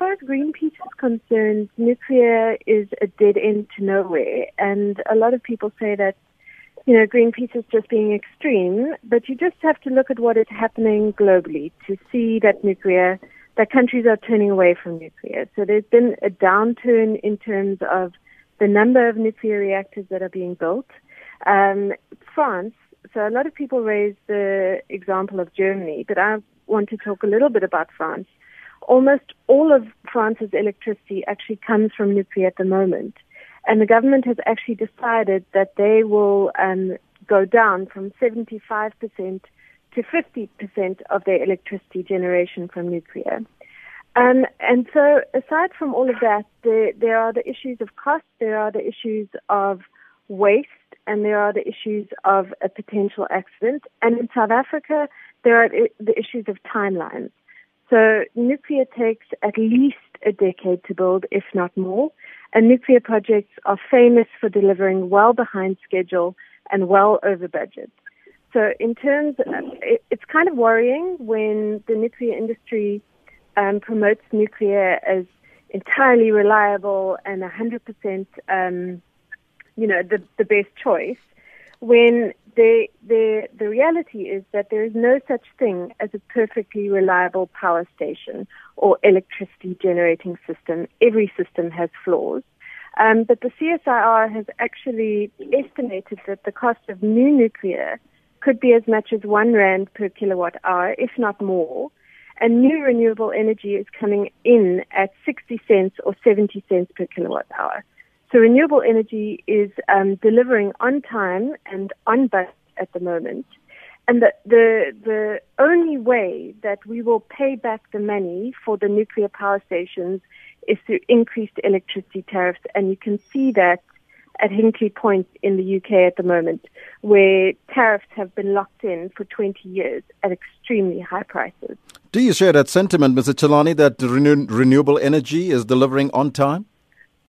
far as Greenpeace is concerned, nuclear is a dead end to nowhere. And a lot of people say that, you know, Greenpeace is just being extreme, but you just have to look at what is happening globally to see that nuclear, that countries are turning away from nuclear. So there's been a downturn in terms of the number of nuclear reactors that are being built. Um, France, so a lot of people raise the example of Germany, but I want to talk a little bit about France almost all of France's electricity actually comes from nuclear at the moment. And the government has actually decided that they will um, go down from 75% to 50% of their electricity generation from nuclear. Um, and so, aside from all of that, there, there are the issues of cost, there are the issues of waste, and there are the issues of a potential accident. And in South Africa, there are the issues of timelines. So nuclear takes at least a decade to build, if not more. And nuclear projects are famous for delivering well behind schedule and well over budget. So in terms, of, it, it's kind of worrying when the nuclear industry um, promotes nuclear as entirely reliable and 100%, um, you know, the, the best choice when the, the, the reality is that there is no such thing as a perfectly reliable power station or electricity generating system. Every system has flaws. Um, but the CSIR has actually estimated that the cost of new nuclear could be as much as one rand per kilowatt hour, if not more. And new renewable energy is coming in at 60 cents or 70 cents per kilowatt hour. So renewable energy is um, delivering on time and on budget at the moment. And the, the, the only way that we will pay back the money for the nuclear power stations is through increased electricity tariffs. And you can see that at Hinkley Point in the UK at the moment, where tariffs have been locked in for 20 years at extremely high prices. Do you share that sentiment, Mr. Chilani, that renew- renewable energy is delivering on time?